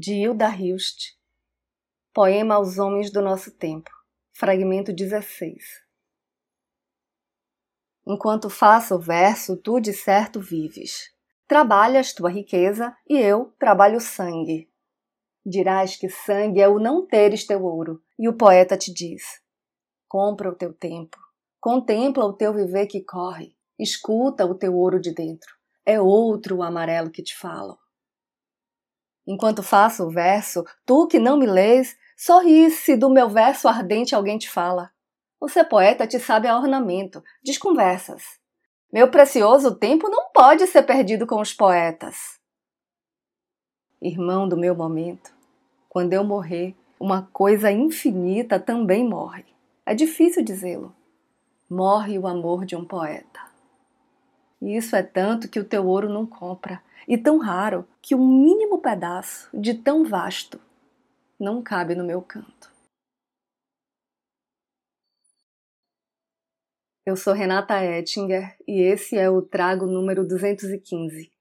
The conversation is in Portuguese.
de Hilda Hilst. Poema aos homens do nosso tempo. Fragmento 16. Enquanto faço o verso, tu de certo vives. Trabalhas tua riqueza e eu trabalho sangue. Dirás que sangue é o não teres teu ouro, e o poeta te diz: compra o teu tempo, contempla o teu viver que corre, escuta o teu ouro de dentro. É outro o amarelo que te falo. Enquanto faço o verso, tu que não me lês, sorri se do meu verso ardente alguém te fala. Ser poeta te sabe a ornamento, desconversas. Meu precioso tempo não pode ser perdido com os poetas. Irmão do meu momento, quando eu morrer, uma coisa infinita também morre. É difícil dizê-lo. Morre o amor de um poeta. E isso é tanto que o teu ouro não compra, e tão raro que um mínimo pedaço de tão vasto não cabe no meu canto. Eu sou Renata Ettinger e esse é o Trago número 215.